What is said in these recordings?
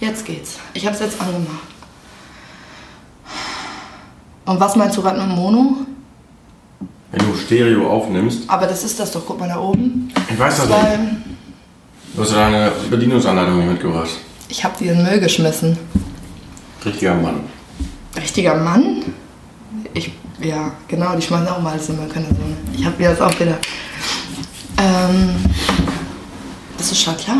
Jetzt geht's. Ich hab's jetzt angemacht. Und was meinst du gerade mit Mono? Wenn du Stereo aufnimmst. Aber das ist das doch, guck mal da oben. Ich weiß das Zwei. nicht. Du hast deine Bedienungsanleitung nicht mitgebracht. Ich hab die in den Müll geschmissen. Richtiger Mann. Richtiger Mann? Ich, ja, genau, die schmeißen auch mal alles in den Müll. Ich hab mir das auch wieder. Ähm, das ist schon klar?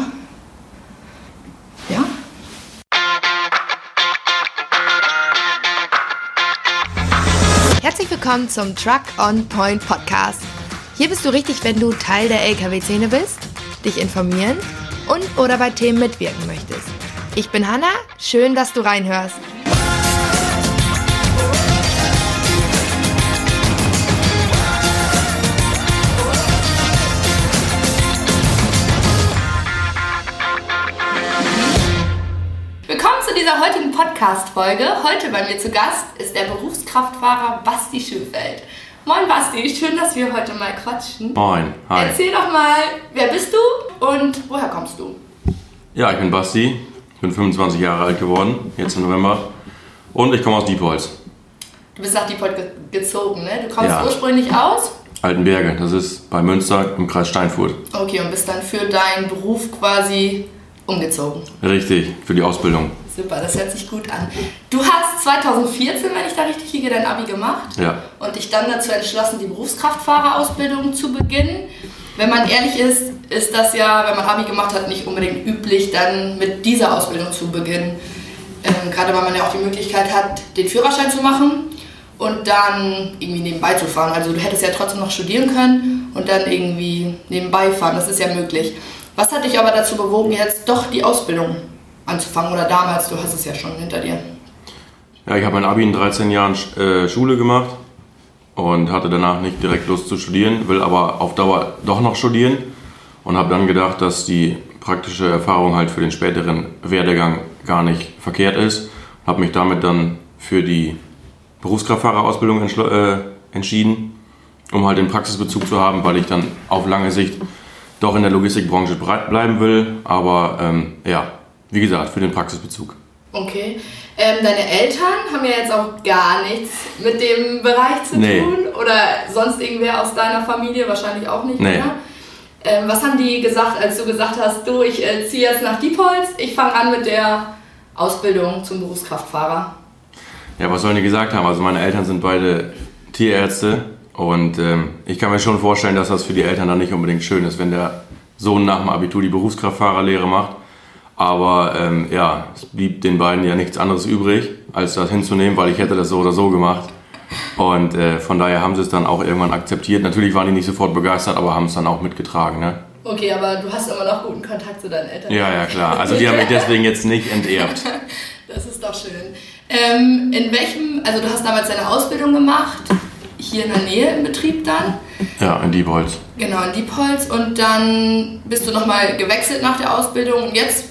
Willkommen zum Truck on Point Podcast. Hier bist du richtig, wenn du Teil der LKW-Szene bist, dich informieren und oder bei Themen mitwirken möchtest. Ich bin Hanna, schön, dass du reinhörst. Podcast-Folge. Heute bei mir zu Gast ist der Berufskraftfahrer Basti Schönfeld. Moin Basti, schön, dass wir heute mal quatschen. Moin. Hi. Erzähl doch mal, wer bist du und woher kommst du? Ja, ich bin Basti. Ich bin 25 Jahre alt geworden, jetzt im November. Und ich komme aus Diepholz. Du bist nach Diephold ge gezogen, ne? Du kommst Ja. ursprünglich aus? Altenberge, das ist bei Münster im Kreis Steinfurt. Okay, und bist dann für deinen Beruf quasi umgezogen. Richtig, für die Ausbildung. Super, das hört sich gut an. Du hast 2014, wenn ich da richtig liege, dein Abi gemacht Ja. und dich dann dazu entschlossen, die Berufskraftfahrerausbildung zu beginnen. Wenn man ehrlich ist, ist das ja, wenn man Abi gemacht hat, nicht unbedingt üblich, dann mit dieser Ausbildung zu beginnen. Ähm, gerade weil man ja auch die Möglichkeit hat, den Führerschein zu machen und dann irgendwie nebenbei zu fahren. Also du hättest ja trotzdem noch studieren können und dann irgendwie nebenbei fahren. Das ist ja möglich. Was hat dich aber dazu bewogen, jetzt doch die Ausbildung anzufangen? Oder damals, du hast es ja schon hinter dir. Ja, ich habe mein Abi in 13 Jahren äh, Schule gemacht und hatte danach nicht direkt Lust zu studieren, will aber auf Dauer doch noch studieren und habe dann gedacht, dass die praktische Erfahrung halt für den späteren Werdegang gar nicht verkehrt ist. Habe mich damit dann für die Berufskraftfahrerausbildung äh, entschieden, um halt den Praxisbezug zu haben, weil ich dann auf lange Sicht doch in der Logistikbranche bleiben will. Aber ähm, ja, wie gesagt, für den Praxisbezug. Okay. Ähm, deine Eltern haben ja jetzt auch gar nichts mit dem Bereich zu Nee. tun. Oder sonst irgendwer aus deiner Familie? Wahrscheinlich auch nicht, Nee. oder? Ähm, was haben die gesagt, als du gesagt hast, du, ich äh, ziehe jetzt nach Diepholz, ich fange an mit der Ausbildung zum Berufskraftfahrer? Ja, was sollen die gesagt haben? Also meine Eltern sind beide Tierärzte und ähm, ich kann mir schon vorstellen, dass das für die Eltern dann nicht unbedingt schön ist, wenn der Sohn nach dem Abitur die Berufskraftfahrerlehre macht. Aber ähm, ja, es blieb den beiden ja nichts anderes übrig, als das hinzunehmen, weil ich hätte das so oder so gemacht. Und äh, von daher haben sie es dann auch irgendwann akzeptiert. Natürlich waren die nicht sofort begeistert, aber haben es dann auch mitgetragen. Ne? Okay, aber du hast immer noch guten Kontakt zu deinen Eltern. Ja, ja, klar. Also die haben mich deswegen jetzt nicht enterbt. Das ist doch schön. Ähm, in welchem, also du hast damals deine Ausbildung gemacht, hier in der Nähe im Betrieb dann, Ja, in Diepholz. genau in Diepholz und dann bist du nochmal gewechselt nach der Ausbildung und jetzt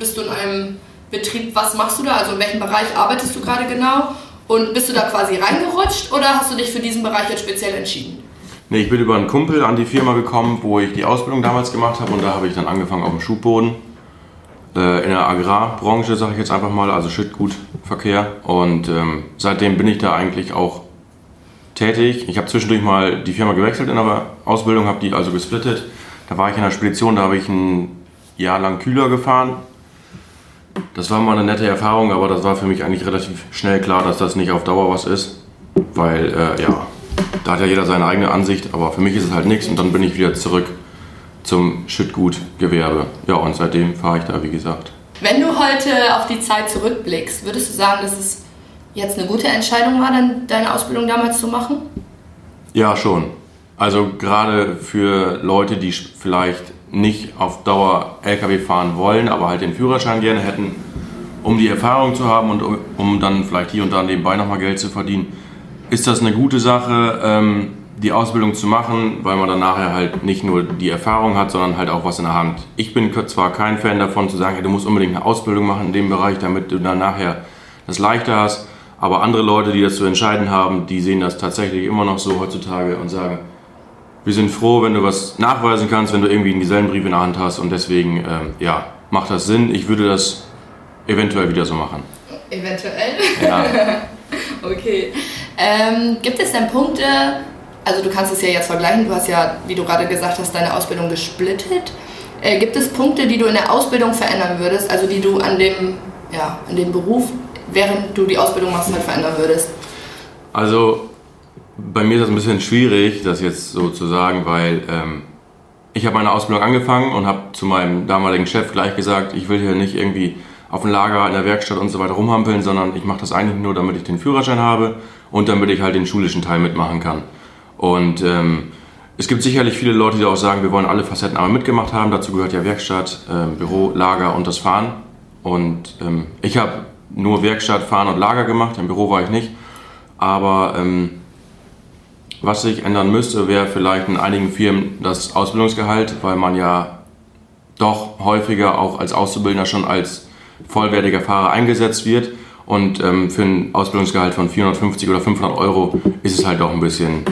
bist du in einem Betrieb, was machst du da, also in welchem Bereich arbeitest du gerade genau und bist du da quasi reingerutscht oder hast du dich für diesen Bereich jetzt speziell entschieden? Nee, ich bin über einen Kumpel an die Firma gekommen, wo ich die Ausbildung damals gemacht habe und da habe ich dann angefangen auf dem Schubboden. Äh, in der Agrarbranche, sage ich jetzt einfach mal, also Schüttgutverkehr. Und ähm, seitdem bin ich da eigentlich auch tätig. Ich habe zwischendurch mal die Firma gewechselt in der Ausbildung, habe die also gesplittet. Da war ich in der Spedition, da habe ich ein Jahr lang Kühler gefahren. Das war mal eine nette Erfahrung, aber das war für mich eigentlich relativ schnell klar, dass das nicht auf Dauer was ist. Weil, äh, ja, da hat ja jeder seine eigene Ansicht, aber für mich ist es halt nichts und dann bin ich wieder zurück zum Schüttgutgewerbe. Ja, und seitdem fahre ich da, wie gesagt. Wenn du heute auf die Zeit zurückblickst, würdest du sagen, dass es jetzt eine gute Entscheidung war, dann deine Ausbildung damals zu machen? Ja, schon. Also gerade für Leute, die vielleicht nicht auf Dauer LKW fahren wollen, aber halt den Führerschein gerne hätten, um die Erfahrung zu haben und um, um dann vielleicht hier und da nebenbei nochmal Geld zu verdienen, ist das eine gute Sache, ähm, die Ausbildung zu machen, weil man dann nachher halt nicht nur die Erfahrung hat, sondern halt auch was in der Hand. Ich bin zwar kein Fan davon zu sagen, hey, du musst unbedingt eine Ausbildung machen in dem Bereich, damit du dann nachher das leichter hast, aber andere Leute, die das zu entscheiden haben, die sehen das tatsächlich immer noch so heutzutage und sagen, wir sind froh, wenn du was nachweisen kannst, wenn du irgendwie einen Gesellenbrief in der Hand hast und deswegen, ähm, ja, macht das Sinn. Ich würde das eventuell wieder so machen. Eventuell? Ja. okay. Ähm, gibt es denn Punkte, also du kannst es ja jetzt vergleichen, du hast ja, wie du gerade gesagt hast, deine Ausbildung gesplittet. Äh, gibt es Punkte, die du in der Ausbildung verändern würdest, also die du an dem, ja, an dem Beruf, während du die Ausbildung machst, halt verändern würdest? Also bei mir ist das ein bisschen schwierig, das jetzt so zu sagen, weil ähm, ich habe meine Ausbildung angefangen und habe zu meinem damaligen Chef gleich gesagt, ich will hier nicht irgendwie auf dem Lager, in der Werkstatt und so weiter rumhampeln, sondern ich mache das eigentlich nur, damit ich den Führerschein habe und damit ich halt den schulischen Teil mitmachen kann. Und ähm, es gibt sicherlich viele Leute, die auch sagen, wir wollen alle Facetten einmal mitgemacht haben. Dazu gehört ja Werkstatt, äh, Büro, Lager und das Fahren. Und ähm, ich habe nur Werkstatt, Fahren und Lager gemacht. Im Büro war ich nicht. Aber ähm, was sich ändern müsste, wäre vielleicht in einigen Firmen das Ausbildungsgehalt, weil man ja doch häufiger auch als Auszubildender schon als vollwertiger Fahrer eingesetzt wird. Und ähm, für ein Ausbildungsgehalt von 450 oder 500 Euro ist es halt doch ein bisschen,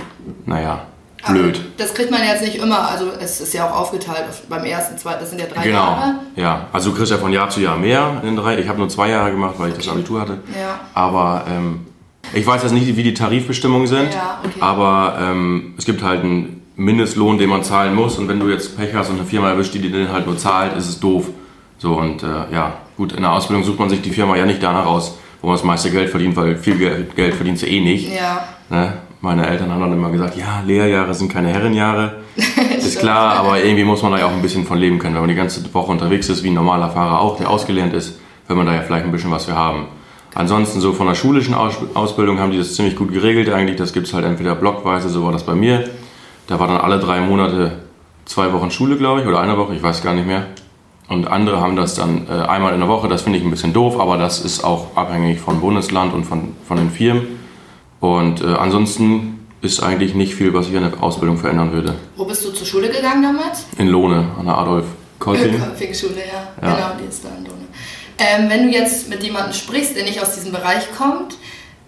naja, blöd. Aber das kriegt man jetzt nicht immer, also es ist ja auch aufgeteilt beim ersten, zweiten, das sind ja drei genau. Jahre. Ja, also du kriegst ja von Jahr zu Jahr mehr in den drei. Ich habe nur zwei Jahre gemacht, weil ich das Abitur hatte. Ja. Aber ähm, ich weiß jetzt nicht, wie die Tarifbestimmungen sind, Ja, okay. aber ähm, es gibt halt einen Mindestlohn, den man zahlen muss. Und wenn du jetzt Pech hast und eine Firma erwischt, die den halt nur zahlt, ist es doof. So und äh, ja, gut, in der Ausbildung sucht man sich die Firma ja nicht danach aus, wo man das meiste Geld verdient, weil viel Geld, Geld verdienst du eh nicht. Ja. Ne? Meine Eltern haben dann immer gesagt, ja, Lehrjahre sind keine Herrenjahre. ist klar, aber irgendwie muss man da ja auch ein bisschen von leben können. Wenn man die ganze Woche unterwegs ist, wie ein normaler Fahrer auch, der ausgelernt ist, will man da ja vielleicht ein bisschen was für haben. Ansonsten so von der schulischen Aus Ausbildung haben die das ziemlich gut geregelt eigentlich. Das gibt es halt entweder blockweise, so war das bei mir. Da war dann alle drei Monate zwei Wochen Schule, glaube ich, oder eine Woche, ich weiß gar nicht mehr. Und andere haben das dann äh, einmal in der Woche, das finde ich ein bisschen doof, aber das ist auch abhängig von Bundesland und von, von den Firmen. Und äh, ansonsten ist eigentlich nicht viel, was ich an der Ausbildung verändern würde. Wo bist du zur Schule gegangen damals? In Lohne, an der Adolf Kolping. Kolping-Schule, ja. Ja. Genau, die ist da in Lohne. Ähm, wenn du jetzt mit jemandem sprichst, der nicht aus diesem Bereich kommt,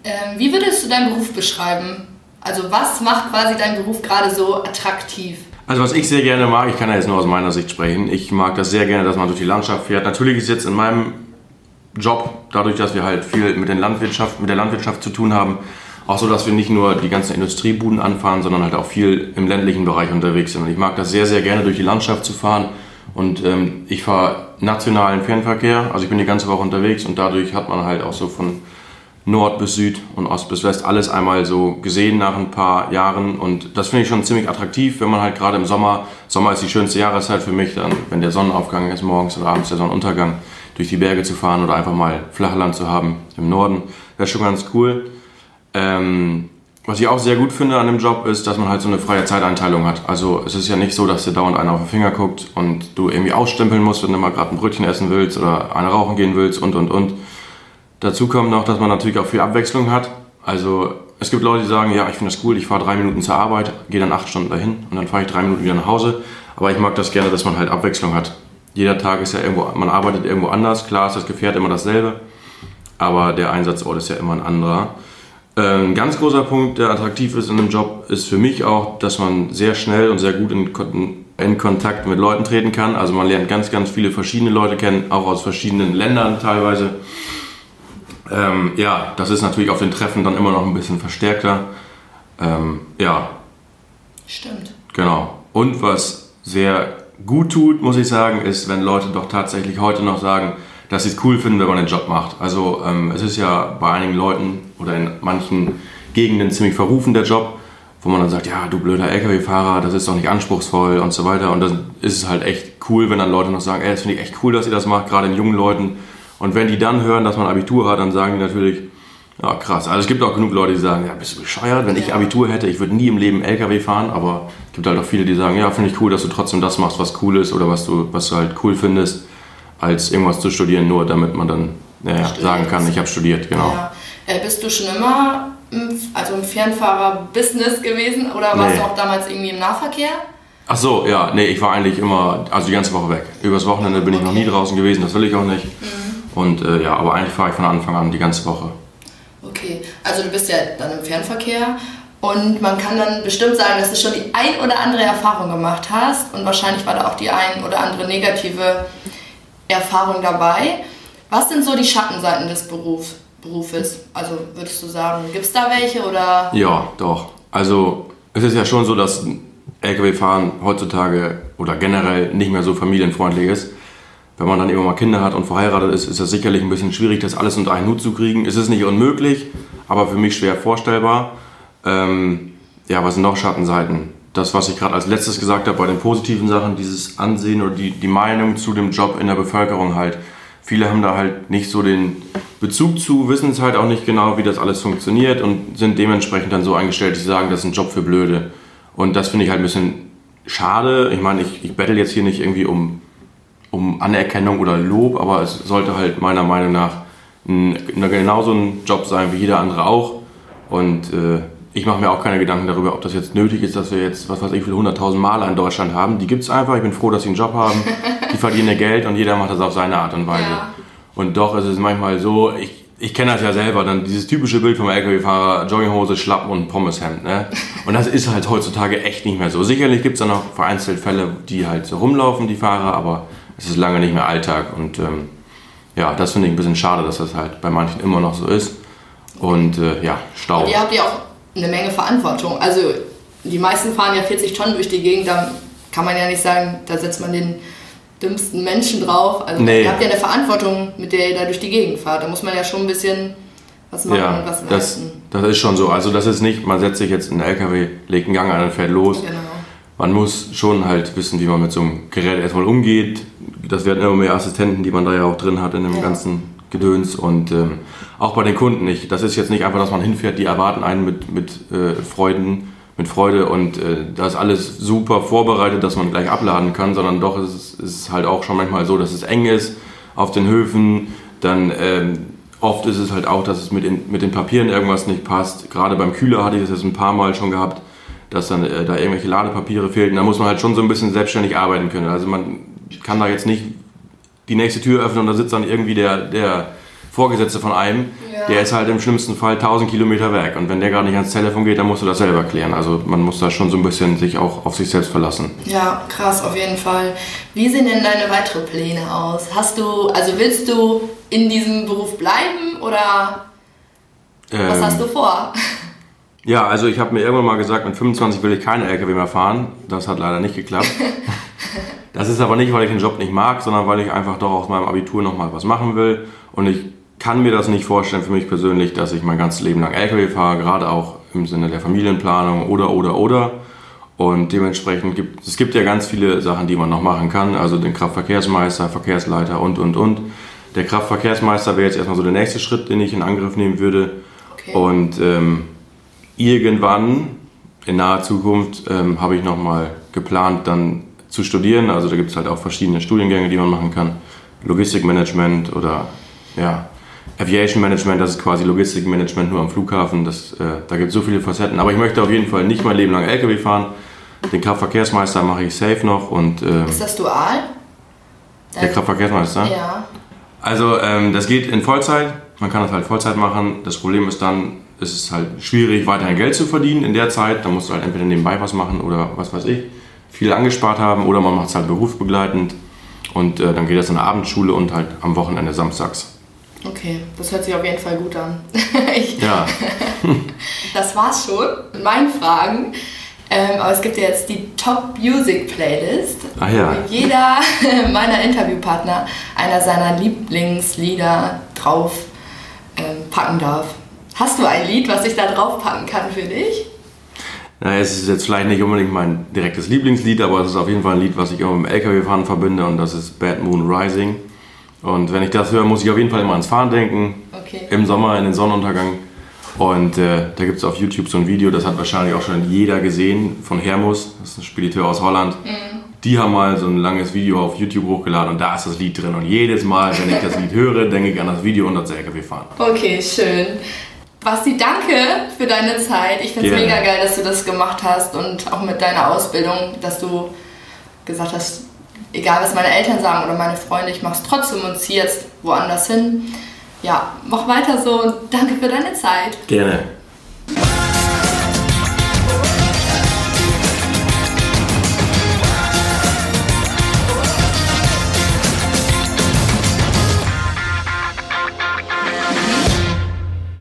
ähm, wie würdest du deinen Beruf beschreiben? Also was macht quasi deinen Beruf gerade so attraktiv? Also was ich sehr gerne mag, ich kann ja jetzt nur aus meiner Sicht sprechen, ich mag das sehr gerne, dass man durch die Landschaft fährt. Natürlich ist jetzt in meinem Job, dadurch, dass wir halt viel mit, den Landwirtschaft, mit der Landwirtschaft zu tun haben, auch so, dass wir nicht nur die ganzen Industriebuden anfahren, sondern halt auch viel im ländlichen Bereich unterwegs sind. Und ich mag das sehr, sehr gerne, durch die Landschaft zu fahren. Und ähm, ich fahre nationalen Fernverkehr, also ich bin die ganze Woche unterwegs und dadurch hat man halt auch so von Nord bis Süd und Ost bis West alles einmal so gesehen nach ein paar Jahren und das finde ich schon ziemlich attraktiv, wenn man halt gerade im Sommer, Sommer ist die schönste Jahreszeit für mich, dann wenn der Sonnenaufgang ist morgens oder abends der Sonnenuntergang, durch die Berge zu fahren oder einfach mal Flachland zu haben im Norden, wäre schon ganz cool. Ähm, was ich auch sehr gut finde an dem Job ist, dass man halt so eine freie Zeiteinteilung hat. Also es ist ja nicht so, dass dir dauernd einer auf den Finger guckt und du irgendwie ausstempeln musst, wenn du mal gerade ein Brötchen essen willst oder eine rauchen gehen willst und und und. Dazu kommt noch, dass man natürlich auch viel Abwechslung hat. Also es gibt Leute, die sagen, ja, ich finde das cool, ich fahre drei Minuten zur Arbeit, gehe dann acht Stunden dahin und dann fahre ich drei Minuten wieder nach Hause. Aber ich mag das gerne, dass man halt Abwechslung hat. Jeder Tag ist ja irgendwo, man arbeitet irgendwo anders. Klar ist das Gefährt immer dasselbe, aber der Einsatzort ist ja immer ein anderer. Ein ganz großer Punkt, der attraktiv ist in einem Job, ist für mich auch, dass man sehr schnell und sehr gut in, in Kontakt mit Leuten treten kann. Also man lernt ganz, ganz viele verschiedene Leute kennen, auch aus verschiedenen Ländern teilweise. Ähm, ja, das ist natürlich auf den Treffen dann immer noch ein bisschen verstärkter. Ähm, ja, Stimmt. Genau. Und was sehr gut tut, muss ich sagen, ist, wenn Leute doch tatsächlich heute noch sagen, dass sie es cool finden, wenn man den Job macht. Also ähm, es ist ja bei einigen Leuten oder in manchen Gegenden ziemlich verrufen, der Job, wo man dann sagt, ja, du blöder LKW-Fahrer, das ist doch nicht anspruchsvoll und so weiter. Und dann ist es halt echt cool, wenn dann Leute noch sagen, ey, das finde ich echt cool, dass ihr das macht, gerade in jungen Leuten. Und wenn die dann hören, dass man Abitur hat, dann sagen die natürlich, ja, krass. Also es gibt auch genug Leute, die sagen, ja, bist du bescheuert? Wenn ich. Abitur hätte, ich würde nie im Leben LKW fahren, aber es gibt halt auch viele, die sagen, ja, finde ich cool, dass du trotzdem das machst, was cool ist oder was du, was du halt cool findest, als irgendwas zu studieren, nur damit man dann Studiert sagen kann, ich habe studiert, genau. Ja. Äh, bist du schon immer im, also im Fernfahrer-Business gewesen oder warst Nee. du auch damals irgendwie im Nahverkehr? Ach so, ja, nee, ich war eigentlich immer, also die ganze Woche weg. Übers Wochenende bin ich noch nie draußen gewesen, das will ich auch nicht. Und äh, ja, aber eigentlich fahre ich von Anfang an die ganze Woche. Okay, also du bist ja dann im Fernverkehr und man kann dann bestimmt sagen, dass du schon die ein oder andere Erfahrung gemacht hast und wahrscheinlich war da auch die ein oder andere negative Erfahrung dabei. Was sind so die Schattenseiten des Berufs, Berufes? Also würdest du sagen, gibt es da welche oder? Ja, doch. Also es ist ja schon so, dass Lkw-Fahren heutzutage oder generell nicht mehr so familienfreundlich ist. Wenn man dann immer mal Kinder hat und verheiratet ist, ist das sicherlich ein bisschen schwierig, das alles unter einen Hut zu kriegen. Es ist nicht unmöglich, aber für mich schwer vorstellbar. Ähm, ja, was sind noch Schattenseiten? Das, was ich gerade als letztes gesagt habe bei den positiven Sachen, dieses Ansehen oder die, die Meinung zu dem Job in der Bevölkerung halt. Viele haben da halt nicht so den Bezug zu, wissen es halt auch nicht genau, wie das alles funktioniert und sind dementsprechend dann so eingestellt, dass sie sagen, das ist ein Job für Blöde. Und das finde ich halt ein bisschen schade. Ich meine, ich, ich bettel jetzt hier nicht irgendwie um, um Anerkennung oder Lob, aber es sollte halt meiner Meinung nach ein, genauso ein Job sein wie jeder andere auch. Und äh, ich mache mir auch keine Gedanken darüber, ob das jetzt nötig ist, dass wir jetzt, was weiß ich, viele hunderttausend Maler in Deutschland haben. Die gibt es einfach. Ich bin froh, dass sie einen Job haben. Die verdienen ihr Geld und jeder macht das auf seine Art und Weise. Ja. Und doch ist es manchmal so, ich, ich kenne das ja selber, dann dieses typische Bild vom LKW-Fahrer, Jogginghose, Schlappen und Pommeshemd. Ne? Und das ist halt heutzutage echt nicht mehr so. Sicherlich gibt es da noch vereinzelt Fälle, die halt so rumlaufen, die Fahrer, aber es ist lange nicht mehr Alltag. Und ähm, ja, das finde ich ein bisschen schade, dass das halt bei manchen immer noch so ist. Und äh, ja, Stau. Und ihr habt ja auch eine Menge Verantwortung. Also die meisten fahren ja 40 Tonnen durch die Gegend, da kann man ja nicht sagen, da setzt man den dümmsten Menschen drauf. Also nee. ihr habt ja eine Verantwortung, mit der ihr da durch die Gegend fahrt. Da muss man ja schon ein bisschen was machen ja, und was leisten. Das, das ist schon so. Also das ist nicht, man setzt sich jetzt in einen LKW, legt einen Gang an und fährt los. Genau. Man muss schon halt wissen, wie man mit so einem Gerät erstmal umgeht. Das werden immer mehr Assistenten, die man da ja auch drin hat in dem ja. ganzen Gedöns und ähm, auch bei den Kunden nicht. Das ist jetzt nicht einfach, dass man hinfährt, die erwarten einen mit, mit äh, Freuden, mit Freude und äh, da ist alles super vorbereitet, dass man gleich abladen kann, sondern doch ist es halt auch schon manchmal so, dass es eng ist auf den Höfen. Dann ähm, oft ist es halt auch, dass es mit, in, mit den Papieren irgendwas nicht passt. Gerade beim Kühler hatte ich das jetzt ein paar Mal schon gehabt, dass dann äh, da irgendwelche Ladepapiere fehlten. Da muss man halt schon so ein bisschen selbstständig arbeiten können. Also man kann da jetzt nicht die nächste Tür öffnen und da sitzt dann irgendwie der, der Vorgesetzte von einem, ja. der ist halt im schlimmsten Fall 1000 Kilometer weg. Und wenn der gerade nicht ans Telefon geht, dann musst du das selber klären. Also man muss da schon so ein bisschen sich auch auf sich selbst verlassen. Ja, krass, auf jeden Fall. Wie sehen denn deine weiteren Pläne aus? Hast du, also willst du in diesem Beruf bleiben oder ähm, was hast du vor? Ja, also ich habe mir irgendwann mal gesagt, mit 25 will ich keine LKW mehr fahren. Das hat leider nicht geklappt. Das ist aber nicht, weil ich den Job nicht mag, sondern weil ich einfach doch aus meinem Abitur nochmal was machen will. Und ich kann mir das nicht vorstellen für mich persönlich, dass ich mein ganzes Leben lang LKW fahre, gerade auch im Sinne der Familienplanung oder, oder, oder. Und dementsprechend gibt es gibt ja ganz viele Sachen, die man noch machen kann. Also den Kraftverkehrsmeister, Verkehrsleiter und, und, und. Der Kraftverkehrsmeister wäre jetzt erstmal so der nächste Schritt, den ich in Angriff nehmen würde. Okay. Und ähm, irgendwann in naher Zukunft ähm, habe ich nochmal geplant, dann zu studieren. Also da gibt es halt auch verschiedene Studiengänge, die man machen kann. Logistikmanagement oder ja, Aviation Management, das ist quasi Logistikmanagement nur am Flughafen. Das, äh, da gibt es so viele Facetten. Aber ich möchte auf jeden Fall nicht mein Leben lang LKW fahren. Den Kraftverkehrsmeister mache ich safe noch. Und, ähm, ist das dual? Der Kraftverkehrsmeister? Ja. Also ähm, das geht in Vollzeit. Man kann das halt Vollzeit machen. Das Problem ist dann, es ist halt schwierig, weiterhin Geld zu verdienen in der Zeit. Da musst du halt entweder nebenbei was machen oder was weiß ich viel angespart haben oder man macht es halt berufsbegleitend und äh, dann geht das in der Abendschule und halt am Wochenende samstags. Okay, das hört sich auf jeden Fall gut an. ich, ja. das war's schon mit meinen Fragen. Ähm, aber es gibt ja jetzt die Top Music Playlist, Ach ja. wo jeder meiner Interviewpartner einer seiner Lieblingslieder drauf ähm, packen darf. Hast du ein Lied, was ich da drauf packen kann für dich? Naja, es ist jetzt vielleicht nicht unbedingt mein direktes Lieblingslied, aber es ist auf jeden Fall ein Lied, was ich immer mit dem LKW-Fahren verbinde und das ist Bad Moon Rising. Und wenn ich das höre, muss ich auf jeden Fall immer ans Fahren denken. Okay. Im Sommer, in den Sonnenuntergang. Und äh, da gibt es auf YouTube so ein Video, das hat wahrscheinlich auch schon jeder gesehen, von Hermus, das ist ein Spediteur aus Holland. Mhm. Die haben mal so ein langes Video auf YouTube hochgeladen und da ist das Lied drin. Und jedes Mal, wenn ich das Lied höre, denke ich an das Video und das LKW fahren. Okay, schön. Basti, danke für deine Zeit. Ich finde es mega geil, dass du das gemacht hast und auch mit deiner Ausbildung, dass du gesagt hast, egal was meine Eltern sagen oder meine Freunde, ich mache es trotzdem und ziehe jetzt woanders hin. Ja, mach weiter so und danke für deine Zeit. Gerne.